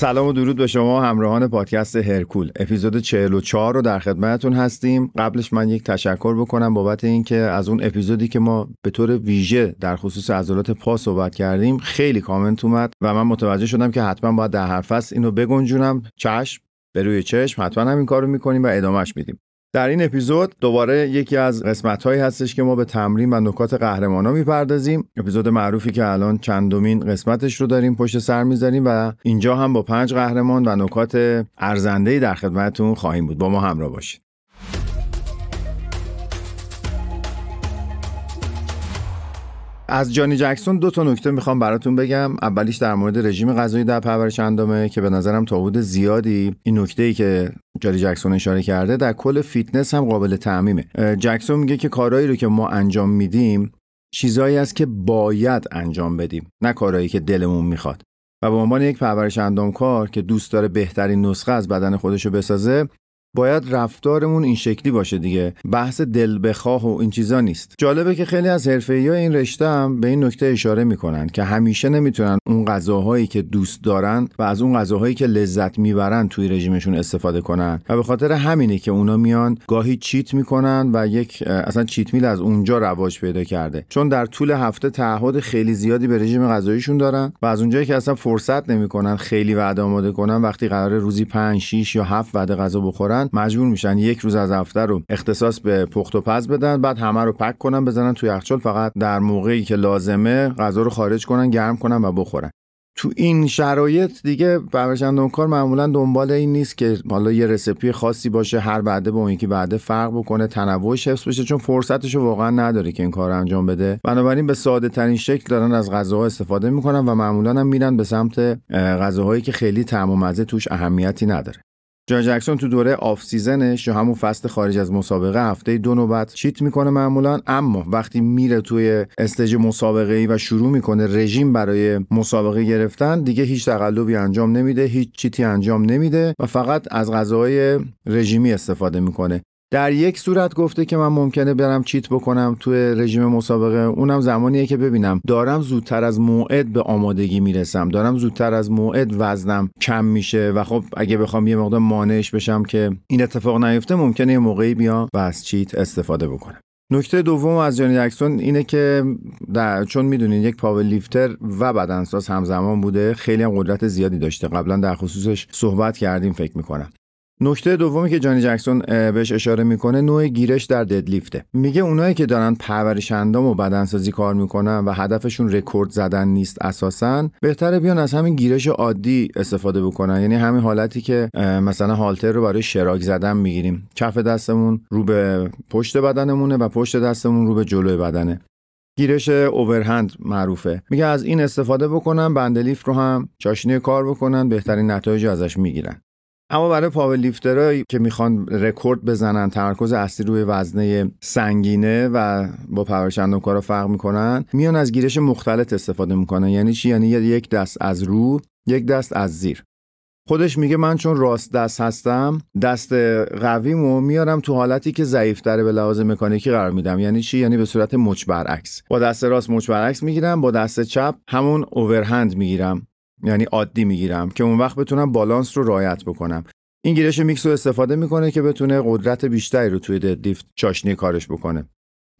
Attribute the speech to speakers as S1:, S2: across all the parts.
S1: سلام و درود به شما همراهان پادکست هرکول. اپیزود 44 رو در خدمتتون هستیم. قبلش من یک تشکر بکنم بابت اینکه از اون اپیزودی که ما به طور ویژه در خصوص عضلات پا صحبت کردیم خیلی کامنت اومد و من متوجه شدم که حتما باید در فصل اینو بگنجونم. چشم به روی چشم حتما همین کارو می‌کنیم و ادامهش میدیم. در این اپیزود دوباره یکی از قسمت هایی هستش که ما به تمرین و نکات قهرمان ها می‌پردازیم. اپیزود معروفی که الان چندمین قسمتش رو داریم پشت سر می‌ذاریم و اینجا هم با پنج قهرمان و نکات ارزنده در خدمتتون خواهیم بود. با ما همراه باشید. از جانی جکسون دو تا نکته می‌خوام براتون بگم. اولیش در مورد رژیم غذایی در پرورش اندامه که به نظرم تا حدود زیادی این نکته ای که جانی جکسون اشاره کرده در کل فیتنس هم قابل تعمیمه. جکسون میگه که کارهایی رو که ما انجام میدیم چیزایی است که باید انجام بدیم نه کارهایی که دلمون می‌خواد. و به عنوان یک پرورش اندامکار که دوست داره بهترین نسخه از بدن خودش بسازه باید رفتارمون این شکلی باشه دیگه. بحث دل بخواه و این چیزا نیست. جالبه که خیلی از حرفه‌ای این رشته هم به این نکته اشاره می‌کنن که همیشه نمی‌تونن اون غذاهایی که دوست دارن و از اون غذاهایی که لذت می‌برن توی رژیمشون استفاده کنن. و به خاطر همینه که اونا میان گاهی چیت می‌کنن و یک اصلا چیت میل از اونجا رواج پیدا کرده. چون در طول هفته تعهد خیلی زیادی به رژیم غذاییشون دارن و از اونجایی که اصلا فرصت نمی‌کنن خیلی وعده آماده کنن وقتی قرار روزی 5 6 یا 7 وعده غذا بخورن مجبور میشن یک روز از هفته رو اختصاص به پخت و پز بدن بعد همه رو پک کنن بزنن توی یخچال فقط در موقعی که لازمه غذا رو خارج کنن گرم کنن و بخورن. تو این شرایط دیگه کار معمولا دنبال این نیست که حالا یه recipe خاصی باشه هر وعده با اون یکی وعده فرق بکنه تنوعش حفظ بشه چون فرصتش واقعا نداره که این کار انجام بده. بنابراین به ساده ترین شکل دارن از غذاها استفاده می‌کنن و معمولا هم میرن به سمت غذاهایی که خیلی طعم و مزه توش اهمیتی نداره. جان جکسون تو دوره off season ش یا همون فصل خارج از مسابقه هفته دو نوبت cheat می‌کنه معمولا اما وقتی میره توی stage مسابقه ای و شروع می‌کنه رژیم برای مسابقه گرفتن دیگه هیچ تقلبی انجام نمیده هیچ cheat ی انجام نمیده و فقط از غذاهای رژیمی استفاده می‌کنه. در یک صورت گفته که من ممکنه برم چیت بکنم توی رژیم مسابقه. اونم زمانیه که ببینم. دارم زودتر از موعد به آمادگی می‌رسم. دارم زودتر از موعد وزنم کم میشه و خب اگه بخوام یه مقدار مانعش بشم که این اتفاق نیفته ممکنه یه موقعی بیام و از چیت استفاده بکنم. نکته دوم از جانی جکسون اینه که در چون می‌دونین یک پاور لیفتر و بدنساز همزمان بوده خیلی هم قدرت زیادی داشته. قبلا در خصوصش صحبت کردیم فکر می‌کنم. نکته دومی که جانی جکسون بهش اشاره می‌کنه نوع گیرش در ددلیفته. میگه اونایی که دارن پرورش اندام و بدنسازی کار می‌کنن و هدفشون رکورد زدن نیست اساسا بهتره بیان از همین گیرش عادی استفاده بکنن. یعنی همین حالتی که مثلا هالتر رو برای شراک زدن می‌گیریم. کف دستمون رو به پشت بدنمونه و پشت دستمون رو به جلوی بدنه. گیرش اوورهند معروفه. میگه از این استفاده بکنن بندلیف رو هم چاشنی کار بکنن بهترین نتایج ازش می‌گیرن. اما برای powerlifter هایی که می‌خوان رکورد بزنن تمرکز اصلی روی وزنه سنگینه و با پرورش کارا فرق می‌کنن میان از گیرش مختلط استفاده می‌کنن. یعنی چی؟ یعنی یک دست از رو یک دست از زیر. خودش میگه من چون راست دست هستم دست قویمو میارم تو حالتی که ضعیفتره به لحاظ مکانیکی قرار میدم. یعنی چی؟ یعنی به صورت مچ برعکس. با دست راست مچ برعکس می‌گیرم با دست چپ همون overhand می‌گیرم. یعنی عادی می‌گیرم که اون وقت بتونم بالانس رو رعایت بکنم. این گیرش میکس رو استفاده می‌کنه که بتونه قدرت بیشتری رو توی ددلیفت چاشنی کارش بکنه.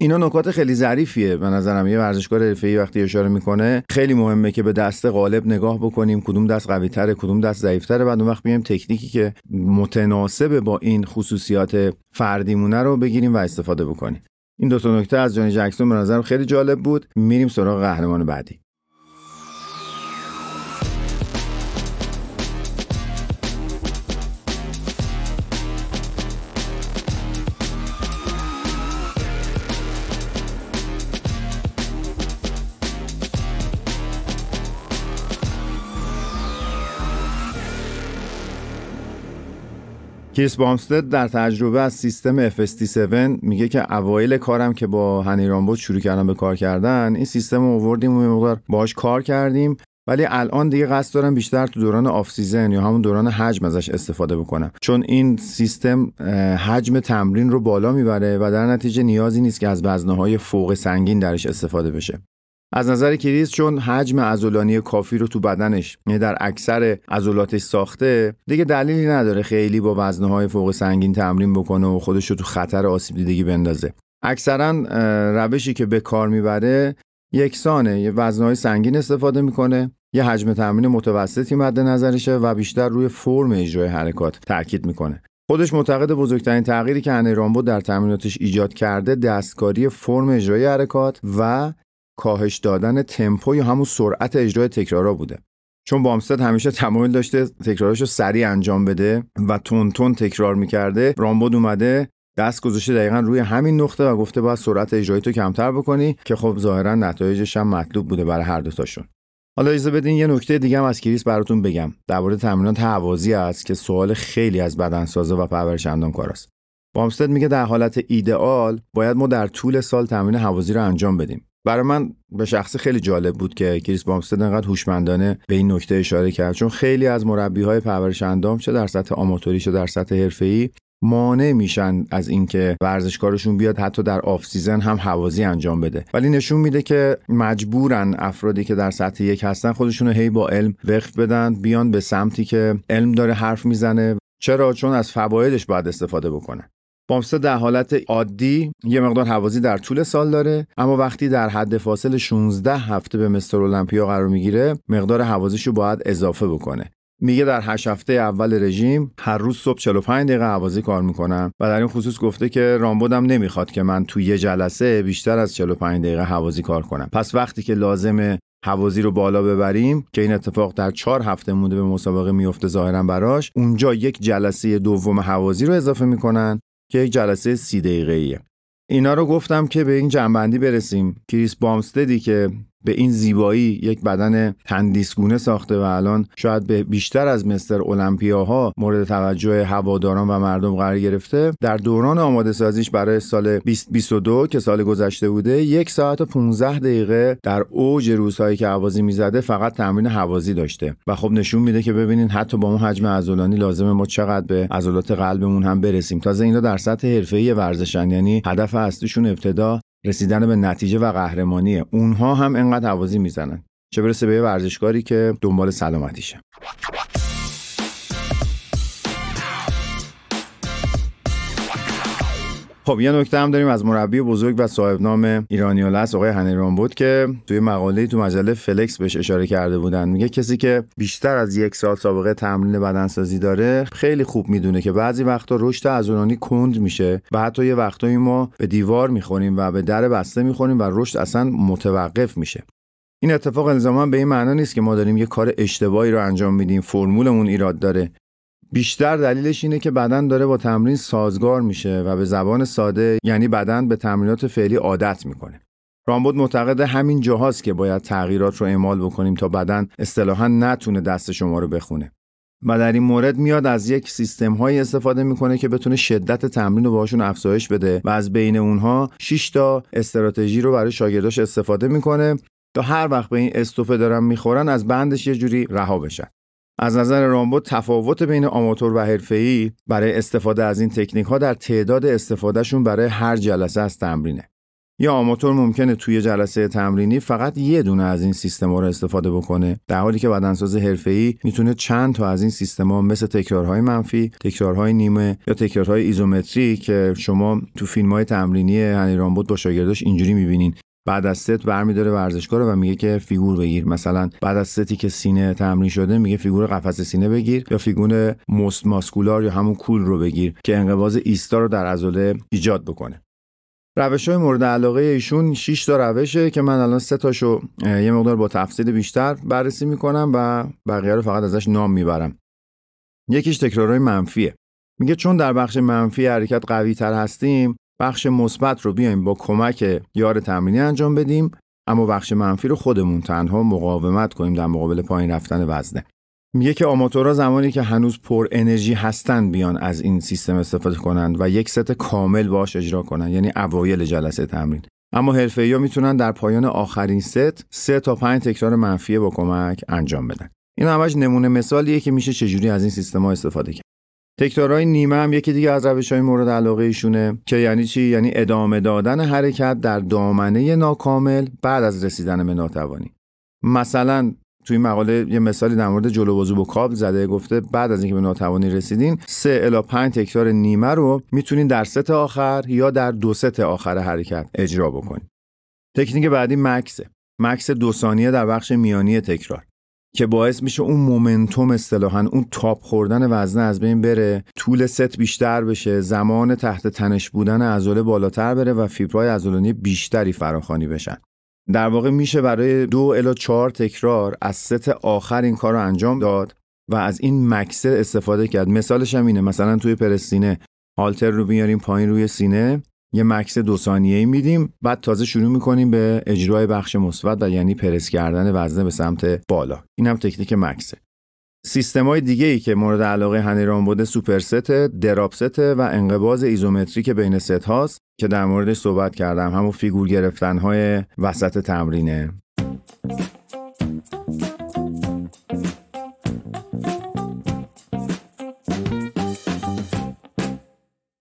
S1: اینا نکات خیلی ظریفیه. به نظرم یه ورزشکار حرفه‌ای وقتی اشاره می‌کنه خیلی مهمه که به دست غالب نگاه بکنیم کدوم دست قوی تره کدوم دست ضعیفتره. بعد اون وقت بیایم تکنیکی که متناسب با این خصوصیات فردیمونه رو بگیریم و استفاده بکنیم. این دو تا نکته از جانی جکسون به نظرم خیلی جالب بود. میریم سراغ قهرمان بعدی. کریس بامستد در تجربه از سیستم FST7 میگه که اوایل کارم که با هنی رامبد شروع کردم به کار کردن این سیستم رو آوردیم و مقدار باهاش کار کردیم. ولی الان دیگه قصد دارم بیشتر تو دوران off season یا همون دوران حجم ازش استفاده بکنم. چون این سیستم حجم تمرین رو بالا می‌بره و در نتیجه نیازی نیست که از وزنه های فوق سنگین درش استفاده بشه. از نظر کریس چون حجم عضلانی کافی رو تو بدنش یعنی در اکثر عضلاتش ساخته دیگه دلیلی نداره خیلی با وزنه فوق سنگین تمرین بکنه و خودش رو تو خطر آسیب دیدگی بندازه. اکثرا روشی که به کار می‌بره یکسانه یه وزنهای سنگین استفاده می‌کنه یه حجم تمرین متوسطی مد نظرشه و بیشتر روی فرم اجرای حرکات تاکید می‌کنه. خودش معتقد بزرگترین تغییری که هنری رامبو در تمریناتش ایجاد کرده دستکاری فرم اجرای حرکات و کاهش دادن تمپو یا همون سرعت اجرای تکرارا بوده. چون بامستد همیشه تمایل داشته تکراراشو سریع انجام بده و تون تون تکرار می‌کرده رامبود اومده دست گذاشته دقیقا روی همین نقطه و گفته باید سرعت اجرایی تو کمتر بکنی که خب ظاهرا نتایجش هم مطلوب بوده برای هر دوتاشون حالا اجازه بدین یه نکته دیگه هم از کریس براتون بگم. درباره تمرینات هوازی است که سوال خیلی از بدنسازه و پرورش اندامکاراست بامستد میگه در حالت ایدئال باید ما در طول سال تمرین هوازی رو انجام بدیم. برای من به شخصی خیلی جالب بود که کریس بامستد انقدر هوشمندانه به این نکته اشاره کرد. چون خیلی از مربی های پرورش اندام چه در سطح آماتوری چه در سطح حرفه‌ای مانع میشن از اینکه ورزشکارشون بیاد حتی در off season هم هوازی انجام بده. ولی نشون میده که مجبورن افرادی که در سطح یک هستن خودشون هی با علم وفق بدن بیان به سمتی که علم داره حرف می‌زنه. چرا؟ چون از فوایدش باید استفاده بکنن. بامستد در حالت عادی یه مقدار هوازی در طول سال داره اما وقتی در حد فاصل 16 هفته به مستر المپیا قرار می‌گیره مقدار هوازیش رو باید اضافه بکنه. میگه در هشت هفته اول رژیم هر روز صبح 45 دقیقه حوازی کار می‌کنم و در این خصوص گفته که رامبودم نمی‌خواد که من توی یه جلسه بیشتر از 45 دقیقه حوازی کار کنم. پس وقتی که لازمه حوازی رو بالا ببریم که این اتفاق در چهار هفته مونده به مسابقه میفته ظاهرا براش اونجا یک جلسه دوم حوازی رو اضافه می‌کنن که یک جلسه سی دقیقه ایه. اینا رو گفتم که به این جنبندی برسیم کریس بامستدی که به این زیبایی یک بدن تندیسگونه ساخته و الان شاید به بیشتر از مستر المپیاها مورد توجه هواداران و مردم قرار گرفته. در دوران آماده سازیش برای سال 2022 که سال گذشته بوده یک ساعت و 15 دقیقه در اوج روزهایی که حوازی می‌زده فقط تمرین حوازی داشته و خب نشون میده که ببینین حتی با اون حجم عضلانی لازمه ما چقدر به عضلات قلبمون هم برسیم. تازه اینا در سطح حرفه‌ای ورزشن یعنی هدف اصلیشون ابتدا رسیدن به نتیجه و قهرمانیه اونها هم انقدر حوازی می‌زنن. چه برسه به ورزشکاری که دنبال سلامتیشه. خب یه نکته هم داریم از مربی بزرگ و صاحب نام ایرانیولس آقای هنیران بود که توی مقاله تو مجله فلکس بهش اشاره کرده بودن. میگه کسی که بیشتر از یک سال سابقه تمرین بدنسازی داره خیلی خوب می‌دونه که بعضی وقتا رشد عضلانی کند میشه و حتی یه وقتایی ما به دیوار می‌خوریم و به در بسته می‌خوریم و رشد اصلا متوقف میشه. این اتفاق الزاما به این معنا نیست که ما داریم یه کار اشتباهی رو انجام میدیم فرمولمون ایراد داره. بیشتر دلیلش اینه که بدن داره با تمرین سازگار میشه و به زبان ساده یعنی بدن به تمرینات فعلی عادت می‌کنه. رامبود معتقد همین جاهاست که باید تغییرات رو اعمال بکنیم تا بدن اصطلاحا نتونه دست شما رو بخونه. و در این مورد میاد از یک سیستم هایی استفاده می‌کنه که بتونه شدت تمرین رو باشون افزایش بده و از بین اونها 6 تا استراتژی رو برای شاگرداش استفاده می‌کنه تا هر وقت به این استوپه دارن می‌خورن از بندش یه جوری رها بشن. از نظر رامبو تفاوت بین آماتور و حرفه‌ای برای استفاده از این تکنیک ها در تعداد استفادهشون برای هر جلسه از تمرینه. یا آماتور ممکنه توی جلسه تمرینی فقط یه دونه از این سیستما رو استفاده بکنه در حالی که بدنساز حرفه‌ای می‌تونه چند تا از این سیستما مثل تکرارهای منفی، تکرارهای نیمه یا تکرارهای ایزومتری که شما تو فیلم‌های تمرینی هنی رامبود با شاگرداش اینجوری می‌بینین بعد از ست برمیداره ورزشکار و میگه که فیگور بگیر. مثلا بعد از ستی که سینه تمرین شده میگه فیگور قفسه سینه بگیر یا فیگور most muscular یا همون کول رو بگیر که انقباض ایستا رو در عضله ایجاد بکنه. روش های مورد علاقه ایشون 6 تا روشه که من الان سه تاشو یه مقدار با تفصیل بیشتر بررسی می‌کنم و بقیه رو فقط ازش نام می‌برم. یکیش تکرارهای منفیه. میگه چون در بخش منفی حرکت قوی تر هستیم بخش مثبت رو بیایم با کمک یار تمرینی انجام بدیم اما بخش منفی رو خودمون تنها مقاومت کنیم در مقابل پایین رفتن وزنه. میگه که آماتورا زمانی که هنوز پر انرژی هستن بیان از این سیستم استفاده کنند و یک ست کامل باش اجرا کنند یعنی اوایل جلسه تمرین. اما حرفه‌ای‌ها می‌تونن در پایان آخرین ست سه تا پنج تکرار منفی با کمک انجام بدن. این همش نمونه مثالیه که میشه چجوری از این سیستم استفاده کرد. تکرارهای نیمه هم یکی دیگه از روش های مورد علاقه ایشونه که یعنی چی؟ یعنی ادامه دادن حرکت در دامنه ناکامل بعد از رسیدن به ناتوانی. مثلا توی مقاله یه مثالی در مورد جلو بازو با کابل زده گفته بعد از اینکه به ناتوانی رسیدین سه الا 5 تکرار نیمه رو می‌تونین در ست آخر یا در دو ست آخر حرکت اجرا بکنید تکنیک بعدی مکثه. مکث دو ثانیه در بخش میانی تکرار. که باعث میشه اون momentum اصطلاحا اون تاب خوردن وزنه از بین بره طول ست بیشتر بشه زمان تحت تنش بودن عضله بالاتر بره و فیبرهای عضلانی بیشتری فراخوانی بشن. در واقع میشه برای دو الا چهار تکرار از ست آخر این کار رو انجام داد و از این مکث استفاده کرد. مثالش هم اینه مثلا توی پرس سینه هالتر رو بیاریم پایین روی سینه یه مکث دو ثانیه‌ای میدیم. بعد تازه شروع می‌کنیم به اجرای بخش مثبت و یعنی پرس کردن وزنه به سمت بالا. این هم تکنیک مکثه. سیستم های دیگه ای که مورد علاقه هنیران بوده superset، drop و انقباض ایزومتریک بین ست هاست که در موردش صحبت کردم. همون فیگور گرفتن های وسط تمرینه.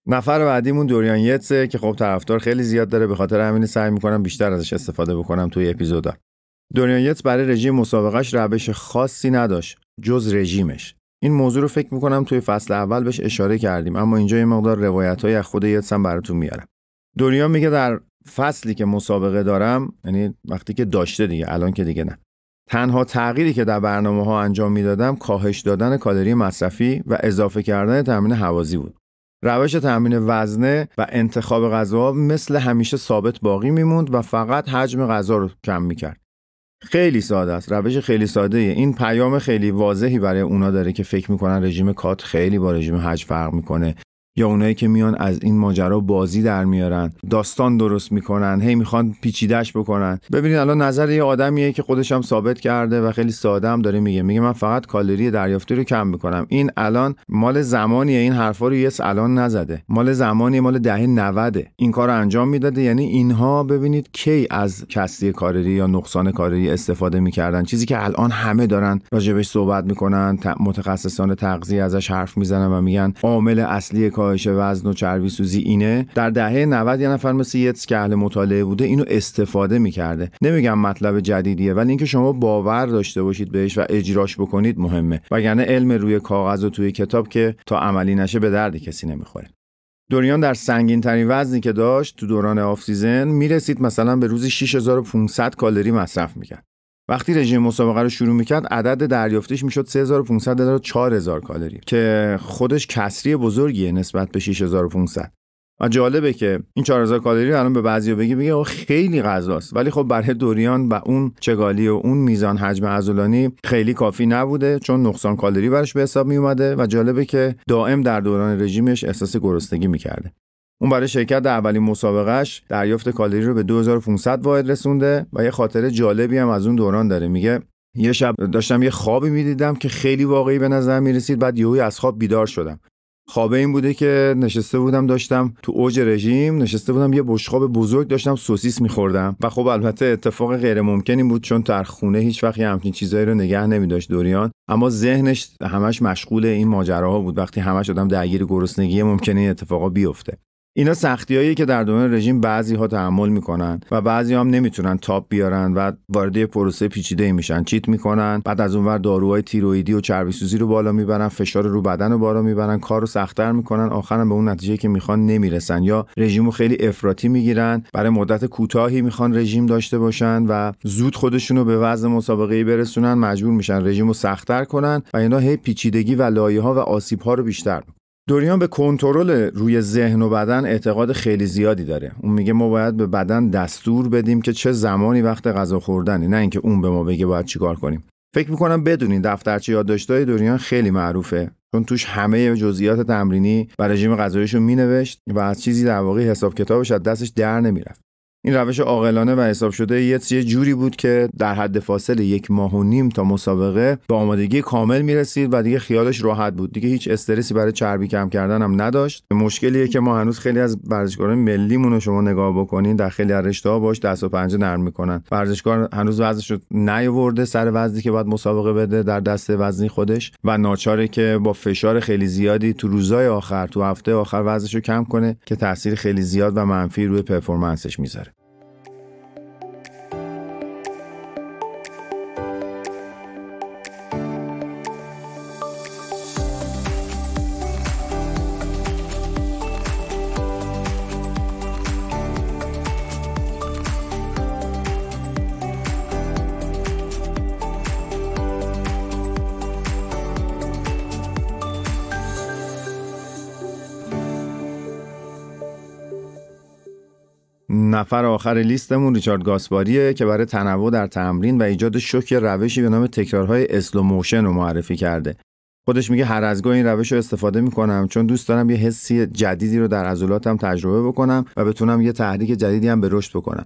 S1: نفر بعدیمون دوریان یتسه که خب طرفدار خیلی زیاد داره. به خاطر همین سعی می‌کنم بیشتر ازش استفاده بکنم توی اپیزودا دوریان یتس برای رژیم مسابقهش روش خاصی نداشت جز رژیمش. این موضوع رو فکر می‌کنم توی فصل اول بهش اشاره کردیم اما اینجا یه مقدار روایت های از خود یتس هم براتون میارم. دوریان میگه در فصلی که مسابقه دارم یعنی وقتی که داشته دیگه الان که دیگه نه. تنها تغییری که در برنامه ها انجام می‌دادم کاهش دادن کالری مصرفی و اضافه کردن تامین حوازی بود. روش تامین وزنه و انتخاب غذا مثل همیشه ثابت باقی میموند و فقط حجم غذا رو کم می‌کرد. خیلی ساده است روش خیلی ساده ایه. این پیام خیلی واضحی برای اونا داره که فکر می‌کنن رژیم کات خیلی با رژیم حج فرق می‌کنه یا اونایی که میان از این ماجرا بازی در میارن داستان درست می‌کنن هی می‌خوان پیچیدش بکنن. ببینید الان نظر یه آدمیه که خودش هم ثابت کرده و خیلی ساده هم داره میگه. میگه من فقط کالری دریافتی رو کم می‌کنم. این الان مال زمانیه. این حرفا رو یس الان نزده. مال زمانی مال دهه 90 این کار انجام می‌داده. یعنی اینها ببینید کی از کسری کالری یا نقصان کالری استفاده می‌کردن. چیزی که الان همه دارن راجبش صحبت می‌کنن متخصصان تغذیه ازش حرف می‌زنن و میگن عامل اصلی کار کاهش وزن و چربی سوزی اینه در دهه 90 یه نفر مثل یتس که اهل مطالعه بوده اینو استفاده می‌کرده. نمیگم مطلب جدیدیه ولی اینکه شما باور داشته باشید بهش و اجراش بکنید مهمه. وگرنه علم روی کاغذ و توی کتاب که تا عملی نشه به درد کسی نمی‌خوره. دوریان در سنگین ترین وزنی که داشت تو دوران off season می‌رسید مثلا به روزی 6500 کالری مصرف می‌کرد. وقتی رژیم مسابقه رو شروع می‌کرد عدد دریافتیش می‌شد 3500 تا 4000 کالری که خودش کسری بزرگیه نسبت به 6500 و جالبه که این 4000 کالری الان به بعضیا بگی بگه خیلی غذاست. ولی خب برای دوریان و اون چگالی و اون میزان حجم عضلانی خیلی کافی نبوده چون نقصان کالری براش به حساب می اومده و جالبه که دائم در دوران رژیمش احساس گرسنگی می‌کرده. اون برای شرکت در اولین مسابقهش دریافت کالری رو به 2500 واحد رسونده و یه خاطره جالبی هم از اون دوران داره. میگه یه شب داشتم یه خوابی می‌دیدم که خیلی واقعی به نظر می‌رسید. بعد یهوی از خواب بیدار شدم. خوابه این بوده که نشسته بودم داشتم تو اوج رژیم نشسته بودم یه بشقاب بزرگ داشتم سوسیس میخوردم. و خب البته اتفاق غیر ممکنی بود چون در خونه هیچ وقت همچین چیزایی رو نگه نمیداشت دوریان اما ذهنش همش مشغول این ماجراها بود. وقتی همش آدم درگیر گرسنگی ممکنه این اتفاقا بیفته. اینا سختیایی که در دوران رژیم بعضی ها تحمل می‌کنن و بعضی هم نمی‌تونن تاپ بیارن و وارد پروسه پیچیده میشن. چیت می‌کنن بعد از اونور داروهای تیرویدی و چربی سوزی رو بالا می‌برن فشار رو بدن رو بالا می‌برن کار رو سختتر می‌کنن آخرا به اون نتیجه که می‌خوان نمی‌رسن. یا رژیم رو خیلی افراطی می‌گیرن برای مدت کوتاهی می‌خوان رژیم داشته باشن و زود خودشون به وضع مسابقه برسونن مجبور میشن رژیم رو سختتر کنن و اینا هی پیچیدگی و لایه ها و آسیب ها رو بیشتر دوریان به کنترل روی ذهن و بدن اعتقاد خیلی زیادی داره. اون میگه ما باید به بدن دستور بدیم که چه زمانی وقت غذا خوردنه نه اینکه اون به ما بگه باید چیکار کنیم. فکر می‌کنم بدونین دفترچه یادداشت‌های دوریان خیلی معروفه. چون توش همه جزئیات تمرینی و رژیم غذاییش رو مینوشت و از چیزی در واقع حساب کتابش از دستش در نمی‌رفت. این روش عاقلانه و حساب شده یه جوری بود که در حد فاصله یک ماه و نیم تا مسابقه به آمادگی کامل می‌رسید و دیگه خیالش راحت بود. دیگه هیچ استرسی برای چربی کم کردن هم نداشت. مشکلیه که ما هنوز خیلی از ورزشکاران ملیمون رو شما نگاه بکنین در خیلی از رشته ها باش دست و پنجه نرم می‌کنن. ورزشکار هنوز وزنش رو نیاورده سر وزنی که باید مسابقه بده در دست وزنی خودش و ناچاره که با فشار خیلی زیادی تو روزای آخر تو هفته آخر وزنش رو کم کنه که تاثیر خیلی زیاد و منفی روی پرفورمنسش می‌ذاره. نفر آخر لیستمون ریچارد گاسپاریه که برای تنوع در تمرین و ایجاد شوک روشی به نام تکرارهای slow motion رو معرفی کرده. خودش میگه هر از گاه این روش رو استفاده می‌کنم چون دوست دارم یه حسی جدیدی رو در عضلاتم تجربه بکنم و بتونم یه تحریک جدیدی هم به رشد بکنم.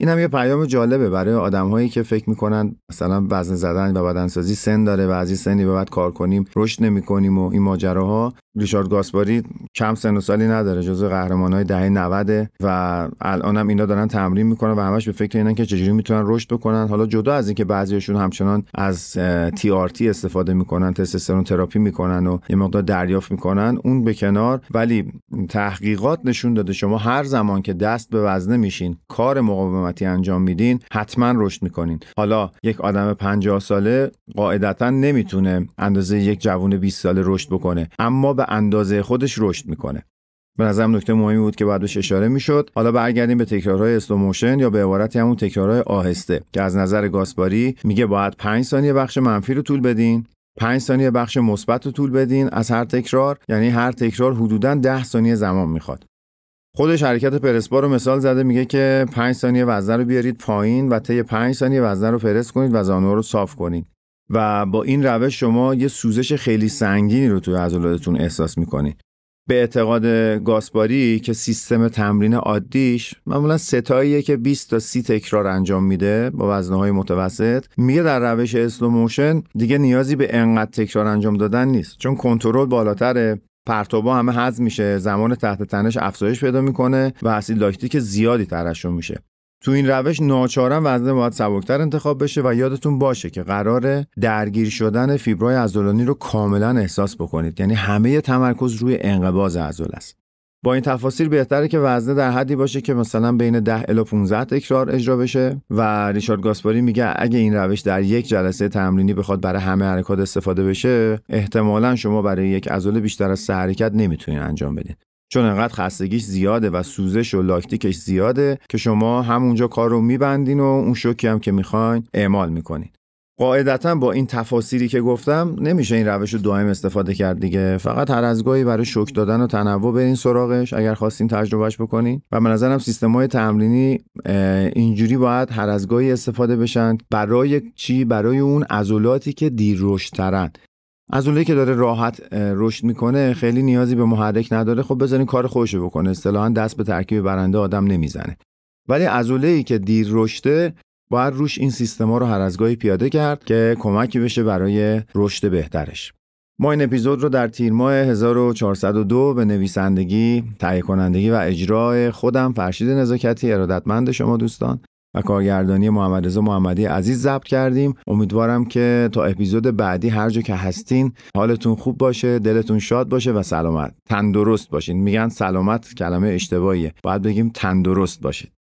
S1: این هم یه پیام جالبه برای آدمهایی که فکر می‌کنن مثلا وزن زدن و بدنسازی سن داره و از این سنی به بعد کار کنیم رشد نمی‌کنیم و این ماجراها ریچارد گاسپاری کم سن و سالی نداره جزو قهرمان های دهه 90 و الان هم اینا دارن تمرین می‌کنن و همش به فکر اینن که چجوری می‌تونن رشد بکنن. حالا جدا از اینکه بعضیشون همچنان از تی آر تی استفاده می‌کنن تستوسترون تراپی می‌کنن و یه مقدار دریافت می‌کنن اون به کنار. ولی تحقیقات نشون داده شما هر زمان که دست به وزنه میشین کار مقاومتی انجام میدین حتما رشد می‌کنین. حالا یک آدم 50 ساله قاعدتا نمی‌تونه اندازه یک جوون 20 ساله رشد بکنه. اما به اندازه خودش رشد می‌کنه. به نظرم نکته مهمی بود که بعد بهش اشاره می‌شد. حالا برگردیم به تکرارهای استوموشن یا به عبارتی همون تکرارهای آهسته که از نظر گاسپاری میگه باید 5 ثانیه بخش منفی رو طول بدین 5 ثانیه بخش مثبت رو طول بدین از هر تکرار یعنی هر تکرار حدودا 10 ثانیه زمان می‌خواد. خودش حرکت پرسپا رو مثال زده میگه که 5 ثانیه وزنه رو بیارید پایین و طی 5 ثانیه وزنه رو پرس کنید و زانو رو صاف کنید. و با این روش شما یه سوزش خیلی سنگینی رو توی عضلاتتون احساس می‌کنید به اعتقاد گاسپاری که سیستم تمرین عادیش معمولا ستاییه که 20 تا 30 تکرار انجام میده با وزنهای متوسط میگه در روش slow motion دیگه نیازی به انقدر تکرار انجام دادن نیست. چون کنترل بالاتره پرتابا همه حذف میشه زمان تحت تنش افزایش پیدا می‌کنه و اسید لاکتیک زیادی ترشح میشه. تو این روش ناچارا وزنه باید سبکتر انتخاب بشه و یادتون باشه که قراره درگیر شدن فیبرای عضلانی رو کاملا احساس بکنید. یعنی همه تمرکز روی انقباض عضله است. با این تفاصیل بهتره که وزنه در حدی باشه که مثلا بین 10 الی 15 تکرار اجرا بشه و ریچارد گاسپاری میگه اگه این روش در یک جلسه تمرینی بخواد برای همه حرکات استفاده بشه احتمالا شما برای یک عضله بیشتر از سه حرکت نمی‌تونید انجام بدین چون انقدر خستگیش زیاده و سوزش و لاکتیکش زیاده که شما همونجا کار رو میبندین و اون شوکی هم که می‌خواین اعمال می‌کنین. قاعدتا با این تفاصیلی که گفتم نمیشه این روش رو دائم استفاده کرد دیگه. فقط هر از گاهی برای شوک دادن و تنوع برین سراغش اگر خواستین تجربهش بکنین. و به نظرم سیستم های تمرینی اینجوری باید هر از گاهی استفاده بشن برای چی؟ برای اون عضلاتی که دیر رشد ترن عضله که داره راحت رشد می‌کنه خیلی نیازی به محرک نداره. خب بذارین کار خوشو بکنه. اصطلاحا دست به ترکیب برنده آدم نمی‌زنه. ولی عضله ای که دیر رشده باید روش این سیستما رو هر از گاهی پیاده کرد که کمکی بشه برای رشد بهترش. ما این اپیزود رو در تیر ماه 1402 به نویسندگی، تهیه کنندگی و اجرای خودم فرشید نزاکتی ارادتمند شما دوستان و کارگردانی محمد رضا محمدی عزیز ضبط کردیم. امیدوارم که تا اپیزود بعدی هر جا که هستین حالتون خوب باشه دلتون شاد باشه و سلامت تندرست باشین. میگن سلامت کلمه اشتباهیه. باید بگیم تندرست باشید.